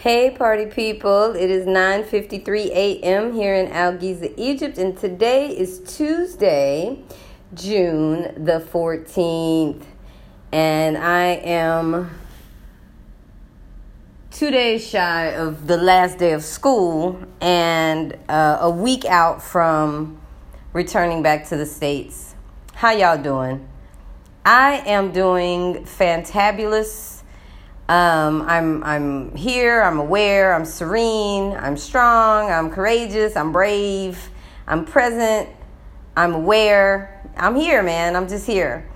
Hey party people, it is 9:53 a.m. here in Al Giza, Egypt and today is Tuesday, June the 14th. And I am 2 days shy of the last day of school and uh, a week out from returning back to the states. How y'all doing? I am doing fantabulous um, I'm I'm here. I'm aware. I'm serene. I'm strong. I'm courageous. I'm brave. I'm present. I'm aware. I'm here, man. I'm just here.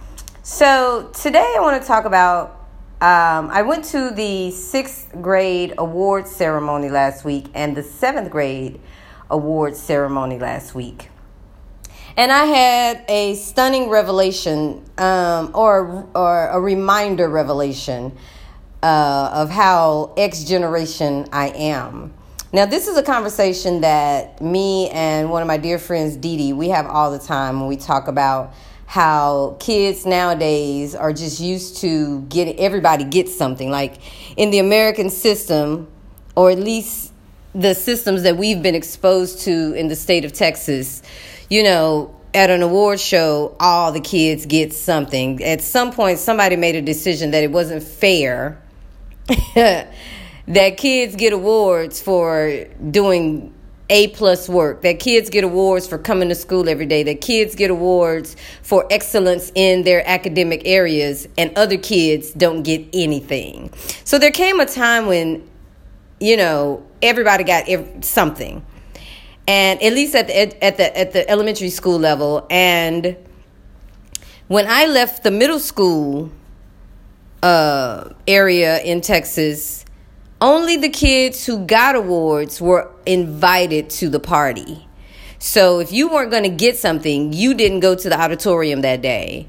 So today I want to talk about. Um, I went to the sixth grade award ceremony last week and the seventh grade award ceremony last week. And I had a stunning revelation um, or, or a reminder revelation uh, of how X generation I am. Now, this is a conversation that me and one of my dear friends, Dee Dee, we have all the time when we talk about how kids nowadays are just used to getting everybody gets something. Like in the American system, or at least the systems that we've been exposed to in the state of Texas, you know, at an award show, all the kids get something. At some point, somebody made a decision that it wasn't fair that kids get awards for doing a plus work that kids get awards for coming to school every day that kids get awards for excellence in their academic areas and other kids don't get anything. So there came a time when you know everybody got something. And at least at the at the at the elementary school level and when i left the middle school uh, area in Texas, only the kids who got awards were invited to the party. So if you weren't going to get something, you didn't go to the auditorium that day.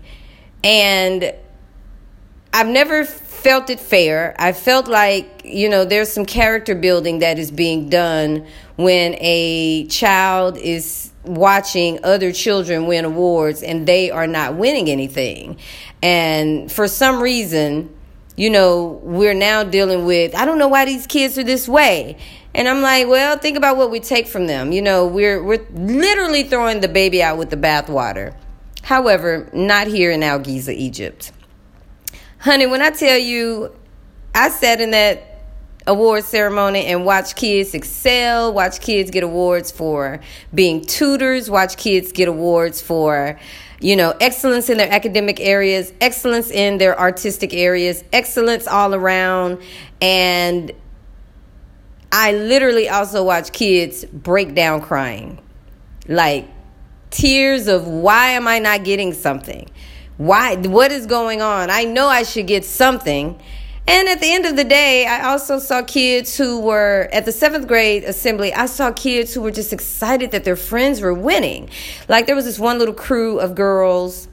And I've never felt it fair. I felt like, you know, there's some character building that is being done when a child is watching other children win awards and they are not winning anything. And for some reason, you know, we're now dealing with, I don't know why these kids are this way. And I'm like, well, think about what we take from them. You know, we're we're literally throwing the baby out with the bathwater. However, not here in Al Giza, Egypt. Honey, when I tell you I sat in that award ceremony and watch kids excel, watch kids get awards for being tutors, watch kids get awards for you know, excellence in their academic areas, excellence in their artistic areas, excellence all around. And I literally also watch kids break down crying. Like tears of why am I not getting something? Why what is going on? I know I should get something and at the end of the day, I also saw kids who were at the seventh grade assembly. I saw kids who were just excited that their friends were winning. Like there was this one little crew of girls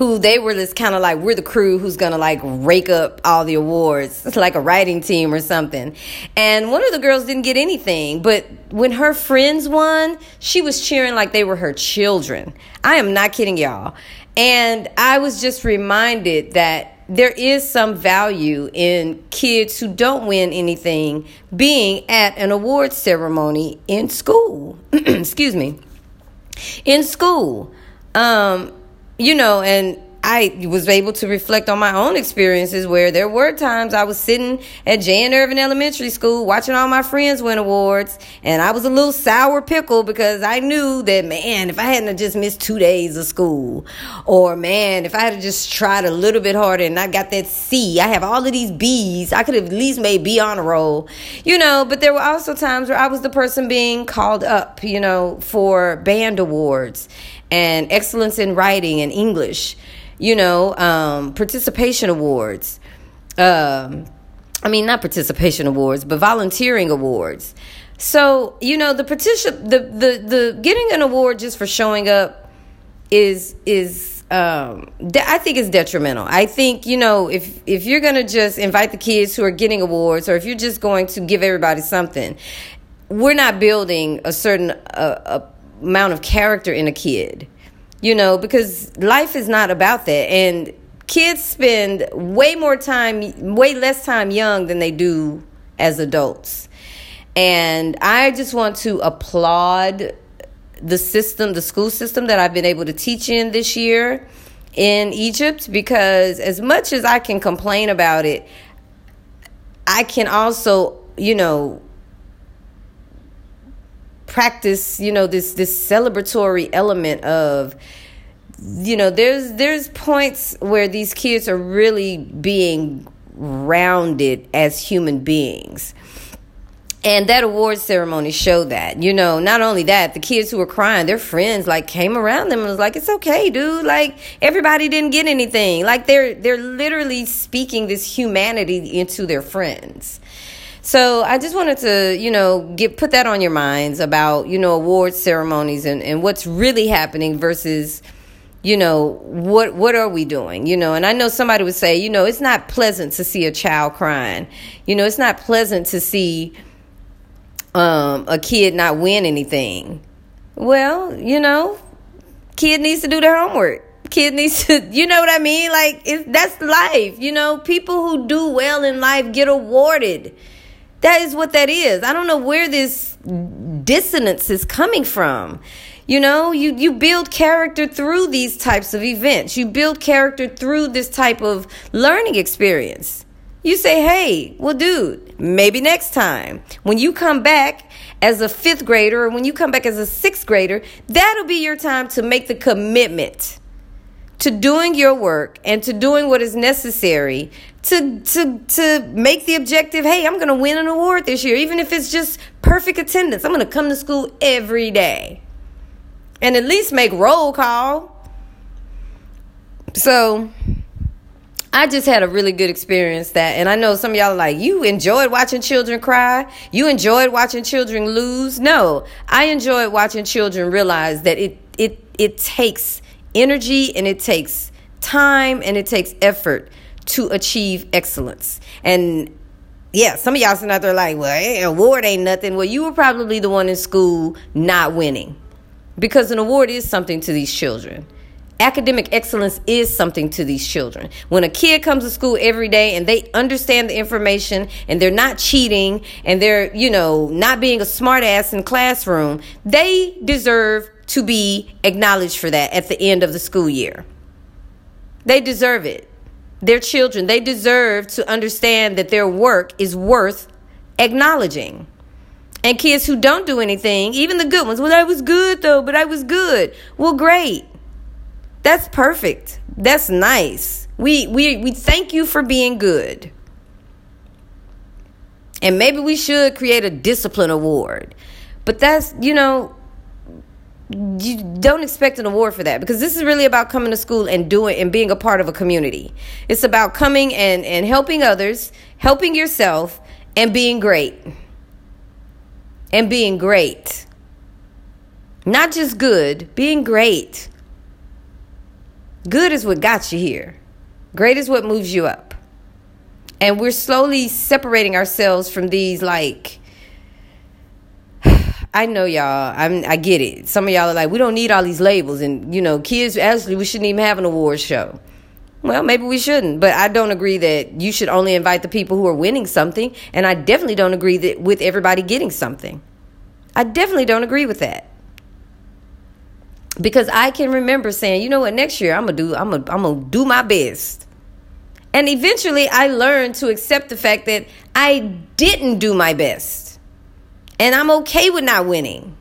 who they were this kind of like we're the crew who's gonna like rake up all the awards it's like a writing team or something and one of the girls didn't get anything but when her friends won she was cheering like they were her children i am not kidding y'all and i was just reminded that there is some value in kids who don't win anything being at an award ceremony in school. Excuse me. In school. Um, you know, and I was able to reflect on my own experiences where there were times I was sitting at Jan Irvin Elementary School watching all my friends win awards, and I was a little sour pickle because I knew that, man, if I hadn't just missed two days of school, or man, if I had just tried a little bit harder and I got that C, I have all of these B's, I could have at least made B on a roll, you know, but there were also times where I was the person being called up, you know, for band awards and excellence in writing and English you know, um, participation awards. Um, I mean, not participation awards, but volunteering awards. So, you know, the petition, the, the, the getting an award just for showing up is, is, um, I think is detrimental. I think, you know, if, if you're to just invite the kids who are getting awards or if you're just going to give everybody something, we're not building a certain, uh, amount of character in a kid you know, because life is not about that. And kids spend way more time, way less time young than they do as adults. And I just want to applaud the system, the school system that I've been able to teach in this year in Egypt because as much as I can complain about it, I can also, you know, practice, you know, this this celebratory element of you know, there's there's points where these kids are really being rounded as human beings. And that award ceremony showed that. You know, not only that, the kids who were crying, their friends like came around them and was like, "It's okay, dude. Like everybody didn't get anything. Like they're they're literally speaking this humanity into their friends." So I just wanted to, you know, get put that on your minds about, you know, award ceremonies and, and what's really happening versus you know what what are we doing you know and i know somebody would say you know it's not pleasant to see a child crying you know it's not pleasant to see um, a kid not win anything. Well, you know, kid needs to do their homework. Kid needs to, you know what I mean? Like it, that's life. You know, people who do well in life get awarded. That is what that is. I don't know where this dissonance is coming from. You know, you, you build character through these types of events. You build character through this type of learning experience. You say, hey, well, dude, maybe next time when you come back as a fifth grader or when you come back as a sixth grader, that'll be your time to make the commitment to doing your work and to doing what is necessary to to to make the objective hey i'm to win an award this year even if it's just perfect attendance i'm to come to school every day and at least make roll call so I just had a really good experience that, and I know some of y'all are like, you enjoyed watching children cry? You enjoyed watching children lose? No, I enjoyed watching children realize that it, it, it takes energy and it takes time and it takes effort to achieve excellence. And yeah, some of y'all sitting out there like, well, award ain't nothing. Well, you were probably the one in school not winning because an award is something to these children academic excellence is something to these children. When a kid comes to school every day and they understand the information and they're not cheating and they're, you know, not being a smartass in classroom, they deserve to be acknowledged for that at the end of the school year. They deserve it. Their children, they deserve to understand that their work is worth acknowledging. And kids who don't do anything, even the good ones, well, I was good though, but I was good. Well, great. That's perfect. That's nice. We we we thank you for being good. And maybe we should create a discipline award. But that's, you know, you don't expect an award for that because this is really about coming to school and doing and being a part of a community. It's about coming and and helping others, helping yourself and being great. And being great. Not just good, being great. Good is what got you here. Great is what moves you up. And we're slowly separating ourselves from these like I know y'all. I'm I get it. Some of y'all are like, we don't need all these labels and you know, kids actually we shouldn't even have an awards show. Well, maybe we shouldn't, but I don't agree that you should only invite the people who are winning something, and I definitely don't agree that with everybody getting something. I definitely don't agree with that because I can remember saying, you know what, next year I'm gonna do I'm gonna I'm gonna do my best. And eventually I learned to accept the fact that I didn't do my best. And I'm okay with not winning.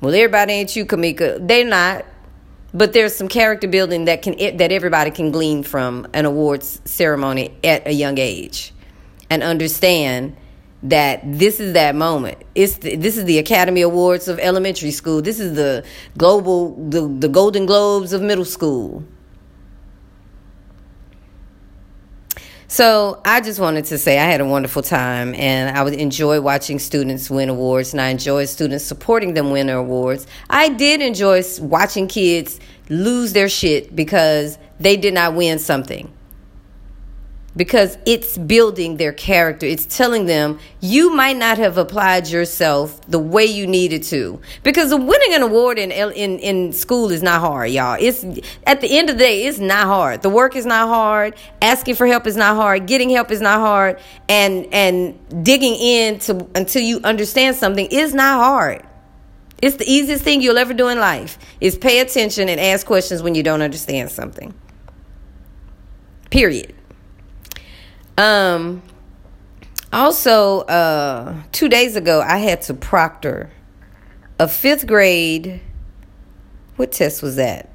Well, everybody ain't you, Kamika. They're not. But there's some character building that can that everybody can glean from an awards ceremony at a young age and understand that this is that moment. It's the, this is the Academy Awards of elementary school. This is the global the, the Golden Globes of middle school. So I just wanted to say I had a wonderful time and I would enjoy watching students win awards and I enjoy students supporting them win their awards. I did enjoy watching kids lose their shit because they did not win something. Because it's building their character. It's telling them you might not have applied yourself the way you needed to. Because winning an award in in in school is not hard, y'all. It's at the end of the day, it's not hard. The work is not hard. Asking for help is not hard. Getting help is not hard. And and digging in to until you understand something is not hard. It's the easiest thing you'll ever do in life is pay attention and ask questions when you don't understand something. Period. Um, also, uh, two days ago, I had to proctor a fifth grade. What test was that?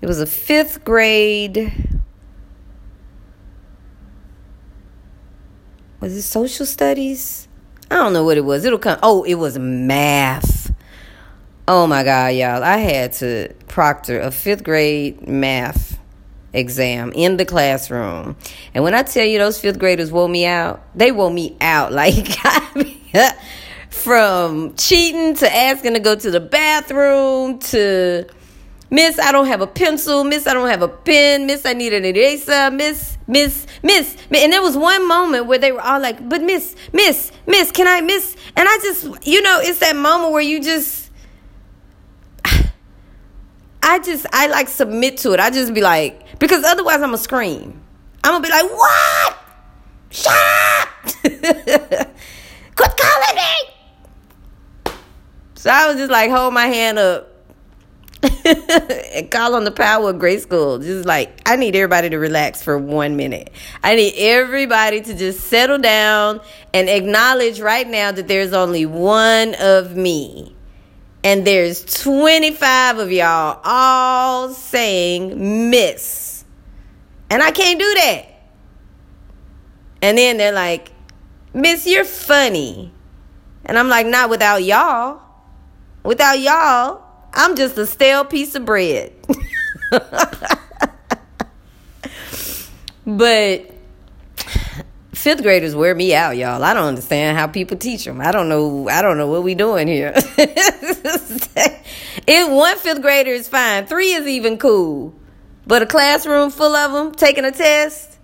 It was a fifth grade. Was it social studies? I don't know what it was. It'll come. Oh, it was math. Oh my God, y'all. I had to proctor a fifth grade math exam in the classroom. And when I tell you those fifth graders wore me out, they wore me out. Like, from cheating to asking to go to the bathroom to Miss, I don't have a pencil. Miss, I don't have a pen. Miss, I need an eraser. Miss, Miss, Miss. And there was one moment where they were all like, but Miss, Miss, Miss, can I Miss? And I just, you know, it's that moment where you just, I just, I like submit to it. I just be like, because otherwise, I'm going to scream. I'm going to be like, what? Shut up! Quit calling me! So I was just like, hold my hand up and call on the power of grade school. Just like, I need everybody to relax for one minute. I need everybody to just settle down and acknowledge right now that there's only one of me. And there's 25 of y'all all saying miss. And I can't do that. And then they're like, Miss, you're funny. And I'm like, not without y'all. Without y'all, I'm just a stale piece of bread. but fifth graders wear me out, y'all. I don't understand how people teach them. I don't know. I don't know what we doing here. if one fifth grader is fine, three is even cool. But a classroom full of them taking a test,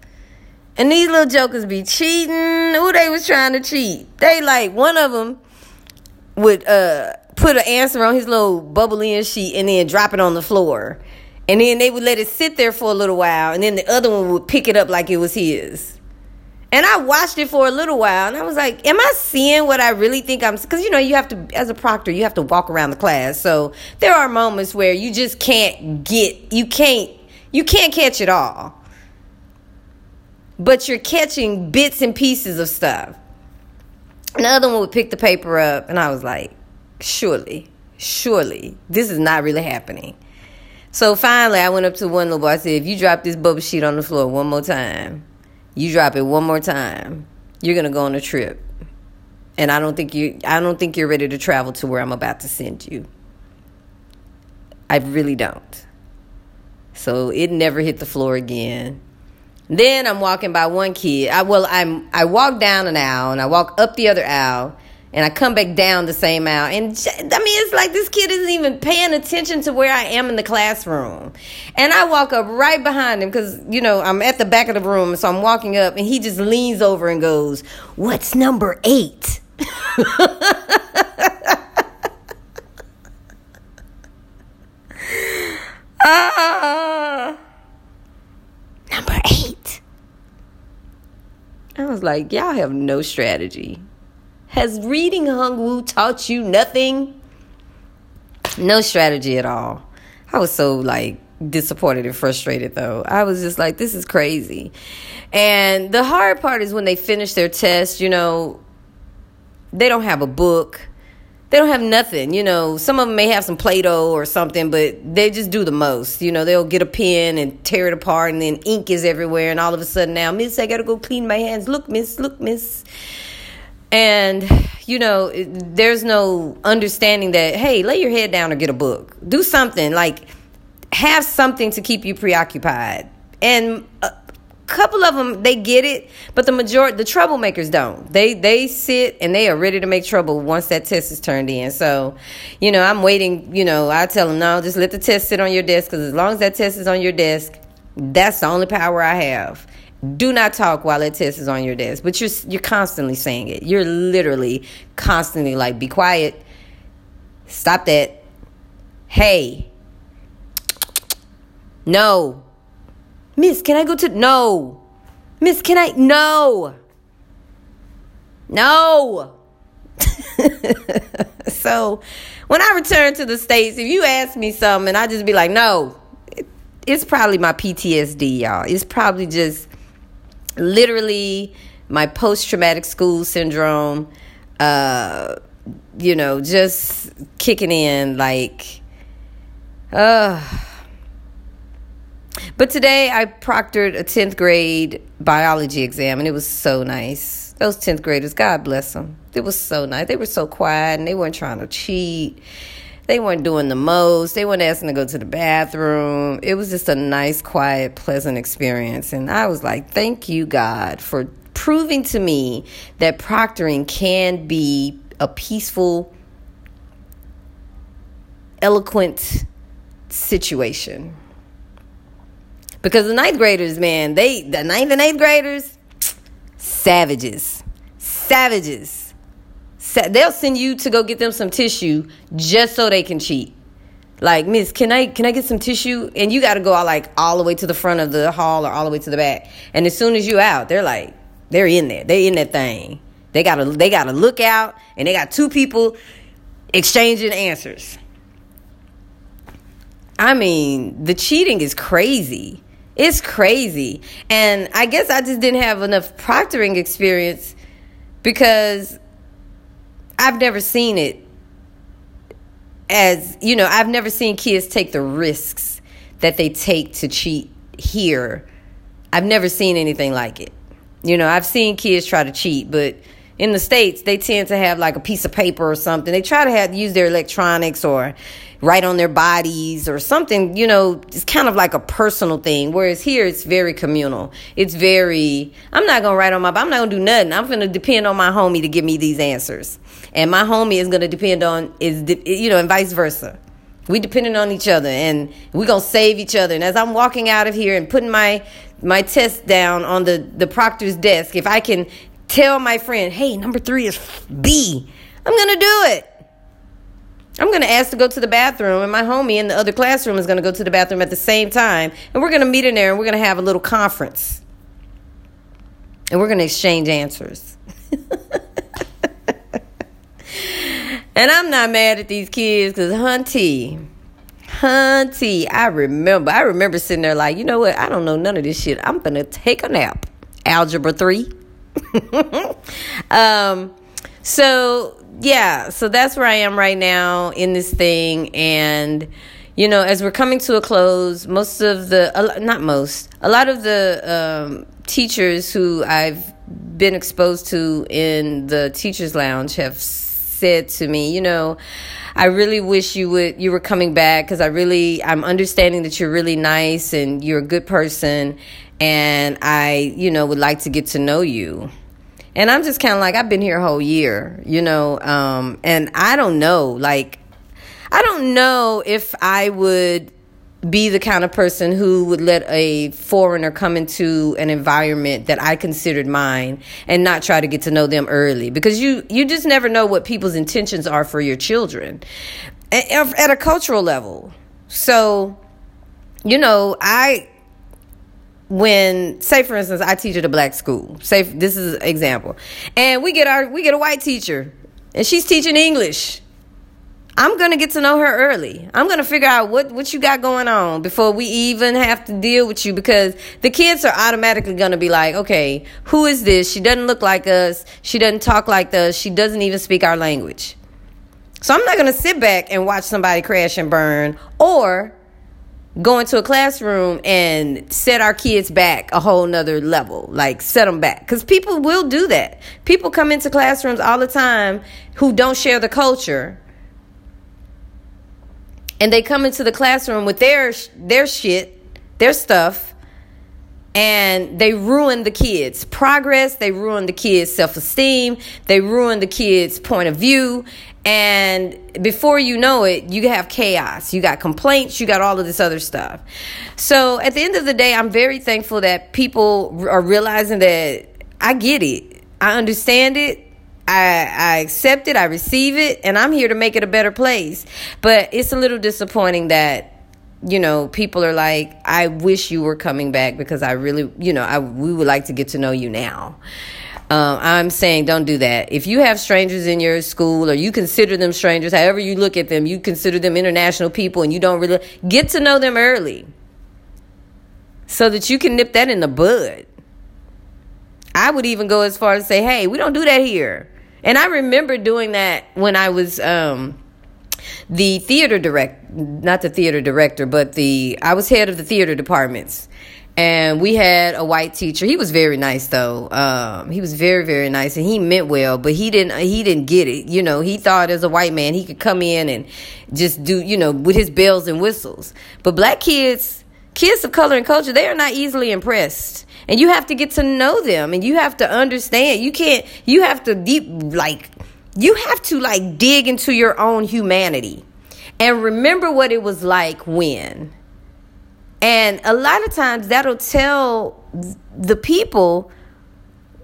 and these little jokers be cheating. Who they was trying to cheat? They like one of them would uh put an answer on his little bubbly sheet and then drop it on the floor. And then they would let it sit there for a little while, and then the other one would pick it up like it was his. And I watched it for a little while, and I was like, "Am I seeing what I really think I'm?" Because you know, you have to, as a proctor, you have to walk around the class. So there are moments where you just can't get, you can't you can't catch it all. But you're catching bits and pieces of stuff. Another one would pick the paper up, and I was like, surely, surely, this is not really happening. So finally, I went up to one little boy. I said, if you drop this bubble sheet on the floor one more time, you drop it one more time, you're gonna go on a trip. And I don't think you I don't think you're ready to travel to where I'm about to send you. I really don't. So it never hit the floor again. Then I'm walking by one kid. I well, I'm I walk down an aisle and I walk up the other aisle and I come back down the same aisle. And I mean, it's like this kid isn't even paying attention to where I am in the classroom. And I walk up right behind him because, you know, I'm at the back of the room. So I'm walking up and he just leans over and goes, What's number eight? Ah, number eight. I was like, y'all have no strategy. Has reading Hangul taught you nothing? No strategy at all. I was so like disappointed and frustrated though. I was just like, this is crazy. And the hard part is when they finish their test, you know, they don't have a book they don't have nothing. You know, some of them may have some Play Doh or something, but they just do the most. You know, they'll get a pen and tear it apart, and then ink is everywhere, and all of a sudden now, Miss, I gotta go clean my hands. Look, Miss, look, Miss. And, you know, there's no understanding that, hey, lay your head down or get a book. Do something. Like, have something to keep you preoccupied. And, a couple of them they get it, but the majority the troublemakers don't. They they sit and they are ready to make trouble once that test is turned in. So, you know, I'm waiting. You know, I tell them no, just let the test sit on your desk because as long as that test is on your desk, that's the only power I have. Do not talk while that test is on your desk. But you're you're constantly saying it. You're literally constantly like, be quiet. Stop that. Hey. No. Miss, can I go to no? Miss, can I no? No. so when I return to the States, if you ask me something, I just be like, no. It's probably my PTSD, y'all. It's probably just literally my post traumatic school syndrome, uh, you know, just kicking in like, uh. But today I proctored a 10th grade biology exam and it was so nice those 10th graders, God bless them. It was so nice. They were so quiet and they weren't trying to cheat. They weren't doing the most. They weren't asking to go to the bathroom. It was just a nice, quiet, pleasant experience. And I was like, thank you, God, for proving to me that proctoring can be a peaceful, eloquent situation. Because the ninth graders, man, they the ninth and eighth graders, Savages. Savages. They'll send you to go get them some tissue just so they can cheat. Like, Miss, can I can I get some tissue? And you got to go all like all the way to the front of the hall or all the way to the back. And as soon as you out, they're like, they're in there. They're in that thing. They gotta they gotta look out, and they got two people exchanging answers. I mean, the cheating is crazy. It's crazy. And I guess I just didn't have enough proctoring experience because I've never seen it as, you know, I've never seen kids take the risks that they take to cheat here. I've never seen anything like it. You know, I've seen kids try to cheat, but in the states they tend to have like a piece of paper or something. They try to have use their electronics or write on their bodies or something, you know, it's kind of like a personal thing. Whereas here it's very communal. It's very, I'm not to write on my, I'm not to do nothing. I'm to depend on my homie to give me these answers. And my homie is going to depend on, is, you know, and vice versa. We depending on each other and we're going to save each other. And as I'm walking out of here and putting my, my test down on the, the proctor's desk, if I can tell my friend, hey, number three is B, I'm going to do it. I'm going to ask to go to the bathroom, and my homie in the other classroom is going to go to the bathroom at the same time. And we're going to meet in there and we're going to have a little conference. And we're going to exchange answers. and I'm not mad at these kids because, hunty, hunty, I remember. I remember sitting there like, you know what? I don't know none of this shit. I'm going to take a nap. Algebra 3. um, so yeah, so that's where I am right now in this thing. And, you know, as we're coming to a close, most of the, not most, a lot of the um, teachers who I've been exposed to in the teachers lounge have said to me, you know, I really wish you would you were coming back because I really I'm understanding that you're really nice and you're a good person and I, you know, would like to get to know you. And I'm just kind of like, I've been here a whole year, you know, um, and I don't know, like, I don't know if I would be the kind of person who would let a foreigner come into an environment that I considered mine and not try to get to know them early. Because you you just never know what people's intentions are for your children. At, a cultural level. So, you know, I when say for instance i teach at a black school. Say this is an example. And we get our we get a white teacher and she's teaching english i'm gonna get to know her early. I'm gonna figure out what what you got going on before we even have to deal with you because the kids are automatically gonna be like okay who is this? She doesn't look like us. She doesn't talk like us. She doesn't even speak our language. So i'm not gonna sit back and watch somebody crash and burn or go into a classroom and set our kids back a whole nother level like set them back. Because people will do that. People come into classrooms all the time who don't share the culture and they come into the classroom with their their shit their stuff and they ruin the kids' progress, they ruin the kids' self esteem, they ruin the kids' point of view. And before you know it, you have chaos. You got complaints, you got all of this other stuff. So at the end of the day, I'm very thankful that people are realizing that I get it, I understand it, I, I accept it, I receive it, and I'm here to make it a better place. But it's a little disappointing that you know people are like i wish you were coming back because i really you know i we would like to get to know you now. Um, i'm saying don't do that. If you have strangers in your school or you consider them strangers however you look at them you consider them international people and you don't really get to know them early so that you can nip that in the bud. I would even go as far as say hey we don't do that here and i remember doing that when i was um, the theater direct not the theater director but the i was head of the theater departments. And we had a white teacher. He was very nice though. Um, he was very very nice and he meant well but he didn't he didn't get it. You know he thought as a white man he could come in and just do you know with his bells and whistles. But black kids kids of color and culture they are not easily impressed and you have to get to know them and you have to understand you can't you have to deep like you have to like dig into your own humanity and remember what it was like when. And a lot of times that'll tell the people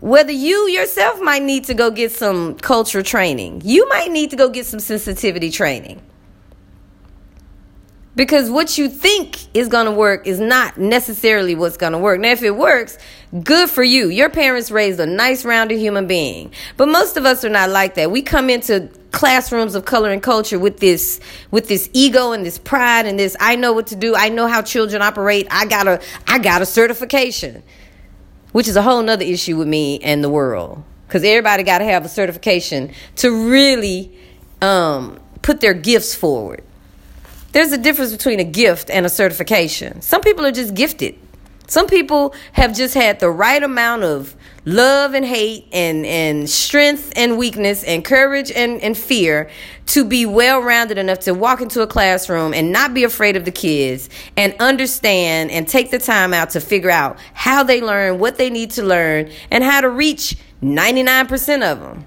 whether you yourself might need to go get some culture training. You might need to go get some sensitivity training. Because what you think is going to work is not necessarily what's going to work. Now, if it works, good for you. Your parents raised a nice, rounded human being. But most of us are not like that. We come into classrooms of color and culture with this with this ego and this pride and this I know what to do. I know how children operate. I got a I got a certification. Which is a whole nother issue with me and the world. Because everybody got to have a certification to really um, put their gifts forward. There's a difference between a gift and a certification. Some people are just gifted. Some people have just had the right amount of love and hate and, and strength and weakness and courage and, and fear to be well rounded enough to walk into a classroom and not be afraid of the kids and understand and take the time out to figure out how they learn, what they need to learn, and how to reach 99% of them.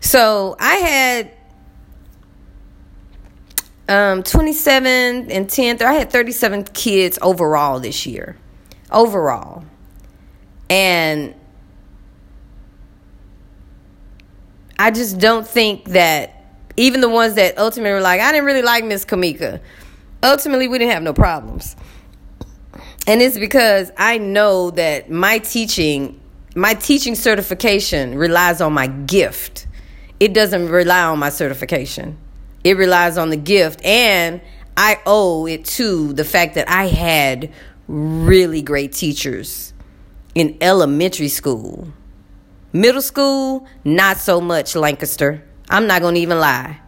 So I had um, 27 and 10. I had 37 kids overall this year. Overall. And I just don't think that even the ones that ultimately were like, I didn't really like Miss Kamika. Ultimately, we didn't have no problems. And it's because I know that my teaching, my teaching certification relies on my gift. It doesn't rely on my certification. It relies on the gift. And I owe it to the fact that I had really great teachers in elementary school. Middle school, not so much Lancaster. I'm not going to even lie.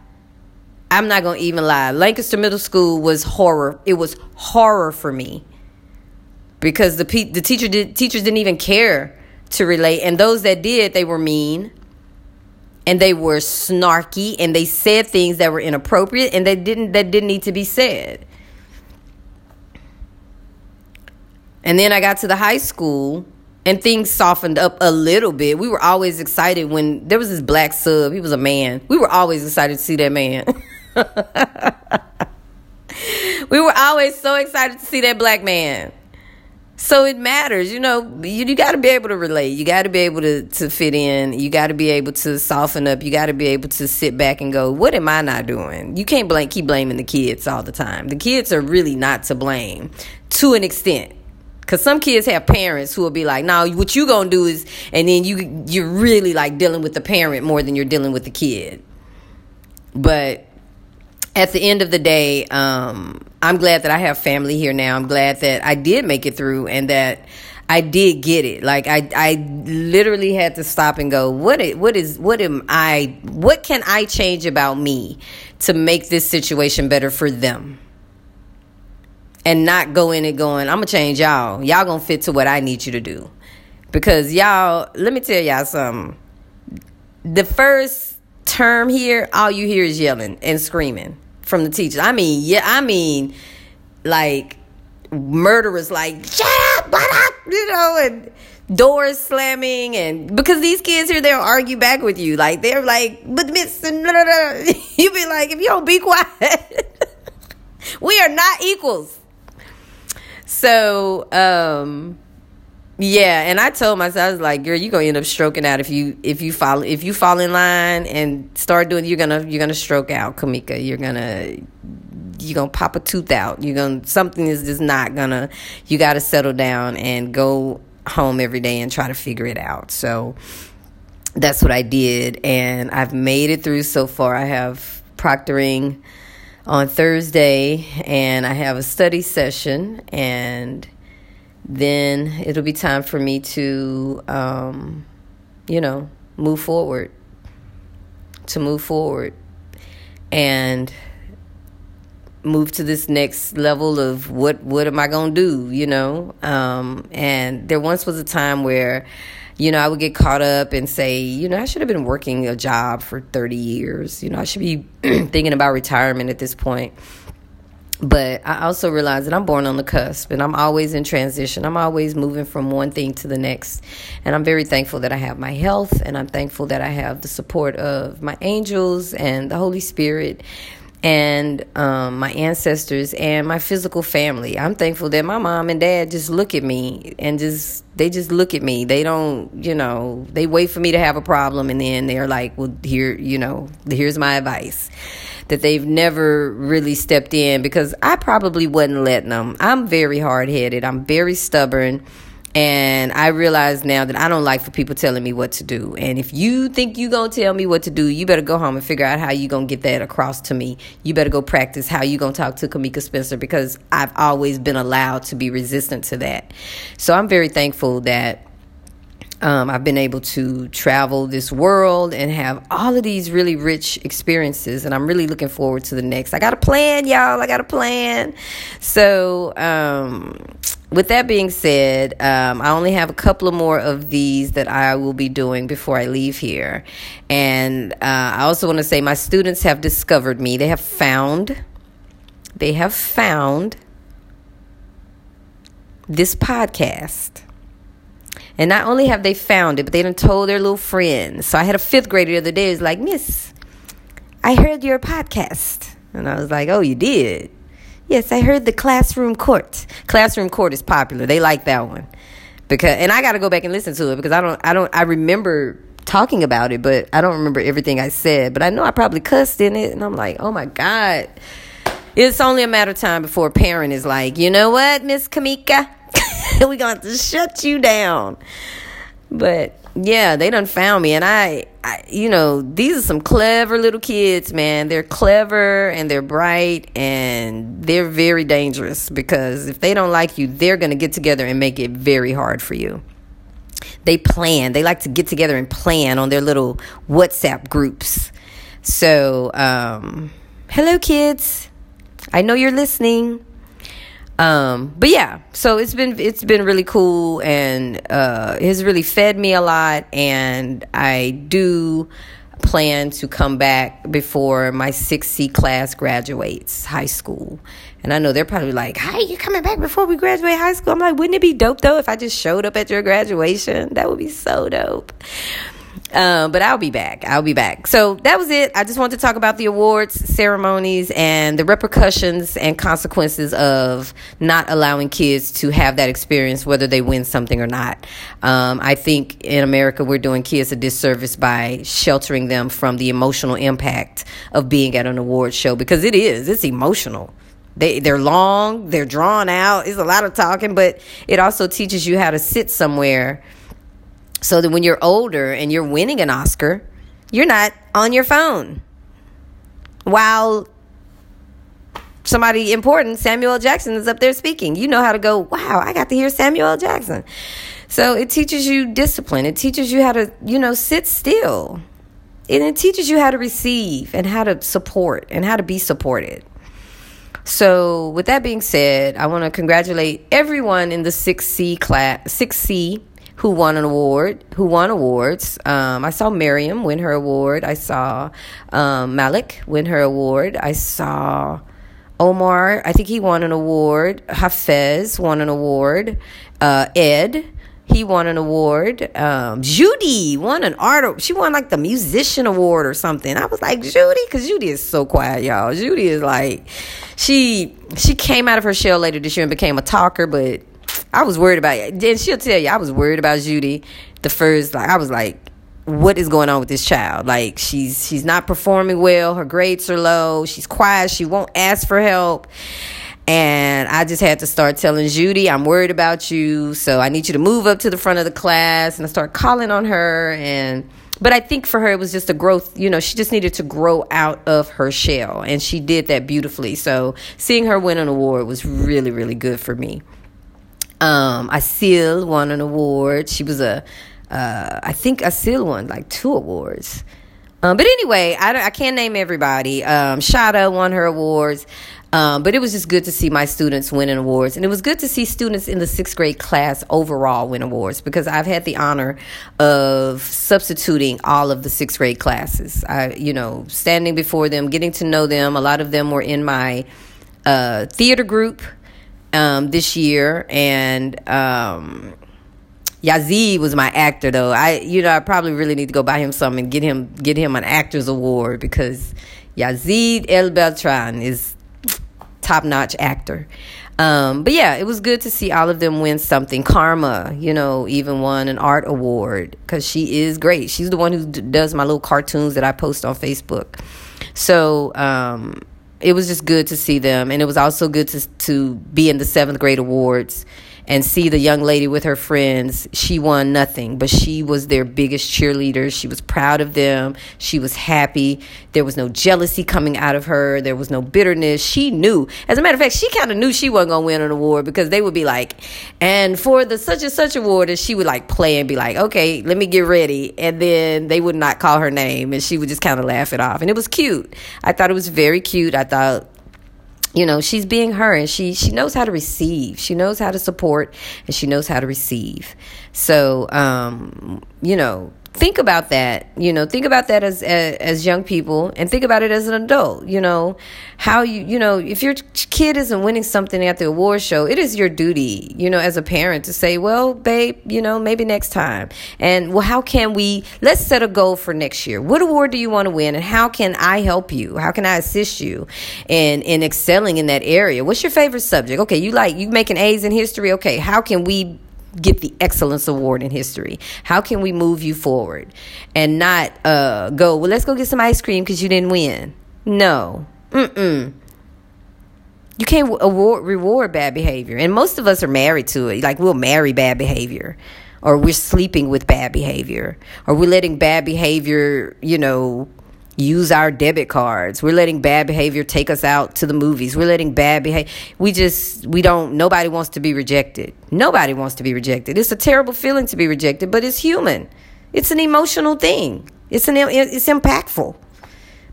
I'm not going to even lie. Lancaster Middle School was horror. It was horror for me. Because the the teacher did, teachers didn't even care to relate and those that did, they were mean and they were snarky and they said things that were inappropriate and they didn't that didn't need to be said. And then I got to the high school and things softened up a little bit. We were always excited when there was this black sub. He was a man. We were always excited to see that man. we were always so excited to see that black man. So it matters, you know. You, you got to be able to relate. You got to be able to to fit in. You got to be able to soften up. You got to be able to sit back and go, "What am I not doing?" You can't blame keep blaming the kids all the time. The kids are really not to blame to an extent. Cause some kids have parents who will be like, "No, what you gonna do is," and then you you're really like dealing with the parent more than you're dealing with the kid. But at the end of the day, um, I'm glad that I have family here now. I'm glad that I did make it through and that I did get it. Like I, I literally had to stop and go, what is, what is, what am I, what can I change about me to make this situation better for them? And not go in it going, I'm gonna change y'all. Y'all gonna fit to what I need you to do. Because y'all, let me tell y'all something. The first term here, all you hear is yelling and screaming from the teachers. I mean, yeah, I mean, like murderers like shut up, shut up, you know, and doors slamming and because these kids here they'll argue back with you. Like they're like but miss and you be like if you don't be quiet we are not equals. So um yeah and i told myself i was like girl you're gonna end up stroking out if you if you fall if you fall in line and start doing you're gonna you're gonna stroke out kamika you're gonna you're gonna pop a tooth out you're gonna something is just not gonna you gotta settle down and go home every day and try to figure it out. So that's what I did. And I've made it through so far. I have proctoring on Thursday and I have a study session and then it'll be time for me to um, you know move forward to move forward and move to this next level of what what am I gonna do, you know? Um, and there once was a time where, you know, I would get caught up and say, you know, I should have been working a job for thirty years. You know, I should be thinking about retirement at this point. But I also realize that I'm born on the cusp and I'm always in transition. I'm always moving from one thing to the next. And I'm very thankful that I have my health and I'm thankful that I have the support of my angels and the Holy Spirit and um, my ancestors and my physical family. I'm thankful that my mom and dad just look at me and just they just look at me. They don't, you know, they wait for me to have a problem and then they're like, "Well, here, you know, here's my advice." That they've never really stepped in because I probably wasn't letting them. I'm very hard headed. I'm very stubborn. And I realize now that I don't like for people telling me what to do. And if you think you're going to tell me what to do, you better go home and figure out how you're going to get that across to me. You better go practice how you're going to talk to Kamika Spencer because I've always been allowed to be resistant to that. So I'm very thankful that um, I've been able to travel this world and have all of these really rich experiences, and I'm really looking forward to the next. I got a plan, y'all. I got a plan. So, um, with that being said, um, I only have a couple of more of these that I will be doing before I leave here. And uh, I also want to say my students have discovered me. They have found, they have found this podcast and not only have they found it, but they done told their little friends. So I had a fifth grader the other day who's like, Miss, I heard your podcast. And I was like, Oh, you did? Yes, I heard the classroom court. Classroom court is popular. They like that one. Because and I gotta go back and listen to it because I don't I don't I remember talking about it, but I don't remember everything I said. But I know I probably cussed in it and I'm like, oh my God. It's only a matter of time before a parent is like, you know what, Miss Kamika? we going to shut you down. But yeah, they done found me, and I, I, you know, these are some clever little kids, man. They're clever and they're bright and they're very dangerous because if they don't like you, they're gonna get together and make it very hard for you. They plan. They like to get together and plan on their little WhatsApp groups. So, um, hello, kids. I know you're listening. Um, but yeah, so it's been it's been really cool and uh, has really fed me a lot, and I do plan to come back before my 6C class graduates high school. And I know they're probably like, hey, you coming back before we graduate high school?" I'm like, "Wouldn't it be dope though if I just showed up at your graduation? That would be so dope." Um, but I'll be back. I'll be back. So that was it. I just wanted to talk about the awards ceremonies and the repercussions and consequences of not allowing kids to have that experience, whether they win something or not. Um, I think in America, we're doing kids a disservice by sheltering them from the emotional impact of being at an award show because it is, it's emotional. They they're long, they're drawn out. It's a lot of talking, but it also teaches you how to sit somewhere so that when you're older and you're winning an Oscar, you're not on your phone. While somebody important, Samuel Jackson, is up there speaking. You know how to go, wow, I got to hear Samuel Jackson. So it teaches you discipline. It teaches you how to, you know, sit still. And it teaches you how to receive and how to support and how to be supported. So, with that being said, I want to congratulate everyone in the 6C class, 6C who won an award, who won awards. Um, I saw Miriam win her award. I saw um, Malik win her award. I saw Omar, I think he won an award. Hafez won an award. Uh, Ed, he won an award. Um, Judy won an art. She won like the musician award or something. I was like Judy, because Judy is so quiet, y'all. Judy is like, she she came out of her shell later this year and became a talker, but I was worried about it. And she'll tell you, I was worried about Judy. The first, like, I was like, what is going on with this child? Like, she's she's not performing well. Her grades are low. She's quiet. She won't ask for help. And I just had to start telling Judy, I'm worried about you. So I need you to move up to the front of the class. And I start calling on her. And, but I think for her, it was just a growth. You know, she just needed to grow out of her shell. And she did that beautifully. So seeing her win an award was really, really good for me. Um, Asil won an award. She was a, uh, I think Asil won like two awards. Um, but anyway, I, I can't name everybody. Um, Shada won her awards. Um, but it was just good to see my students winning awards. And it was good to see students in the sixth grade class overall win awards because I've had the honor of substituting all of the sixth grade classes. I, you know, standing before them, getting to know them. A lot of them were in my uh, theater group um, this year. And, um, Yazid was my actor though. I you know I probably really need to go buy him some and get him get him an actor's award because Yazid El Beltran is top notch actor. Um, but yeah, it was good to see all of them win something. Karma, you know, even won an art award because she is great. She's the one who d- does my little cartoons that I post on Facebook. So um, it was just good to see them, and it was also good to to be in the seventh grade awards and see the young lady with her friends. She won nothing, but she was their biggest cheerleader. She was proud of them. She was happy. There was no jealousy coming out of her. There was no bitterness. She knew. As a matter of fact, she kind of knew she wasn't going to win an award because they would be like, and for the such and such award, and she would like play and be like, okay, let me get ready. And then they would not call her name and she would just kind of laugh it off. And it was cute. I thought it was very cute. I thought you know she's being her and she she knows how to receive. She knows how to support and she knows how to receive. So um you know think about that you know think about that as, as, as young people and think about it as an adult you know how you you know if your kid isn't winning something at the award show it is your duty you know as a parent to say well babe you know maybe next time. And well how can we let's set a goal for next year. What award do you want to win and how can i help you? How can i assist you in in excelling in that area? What's your favorite subject? Okay you like you making a's in history. Okay how can we get the excellence award in history. How can we move you forward and not uh, go well let's go get some ice cream because you didn't win. No. Mm-mm. You can't award reward bad behavior. And most of us are married to it. Like we'll marry bad behavior or we're sleeping with bad behavior or we're letting bad behavior you know use our debit cards. We're letting bad behavior take us out to the movies. We're letting bad behavior. We just, we don't, nobody wants to be rejected. Nobody wants to be rejected. It's a terrible feeling to be rejected, but it's human. It's an emotional thing. It's an, it's impactful.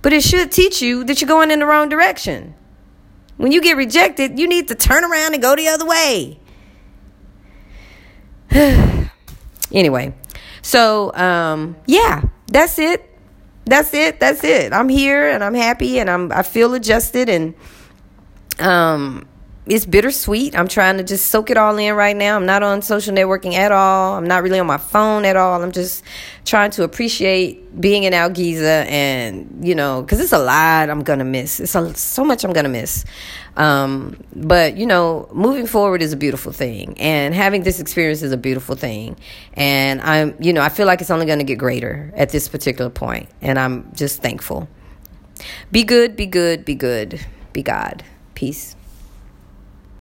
But it should teach you that you're going in the wrong direction. When you get rejected, you need to turn around and go the other way. anyway, so um, yeah, that's it that's it. That's it. I'm here and I'm happy and I'm I feel adjusted and um it's bittersweet. I'm trying to just soak it all in right now. I'm not on social networking at all. I'm not really on my phone at all. I'm just trying to appreciate being in Algiza and, you know, because it's a lot I'm going to miss. It's a, so much I'm going to miss. Um, but, you know, moving forward is a beautiful thing. And having this experience is a beautiful thing. And I'm, you know, I feel like it's only going to get greater at this particular point. And I'm just thankful. Be good, be good, be good, be God. Peace.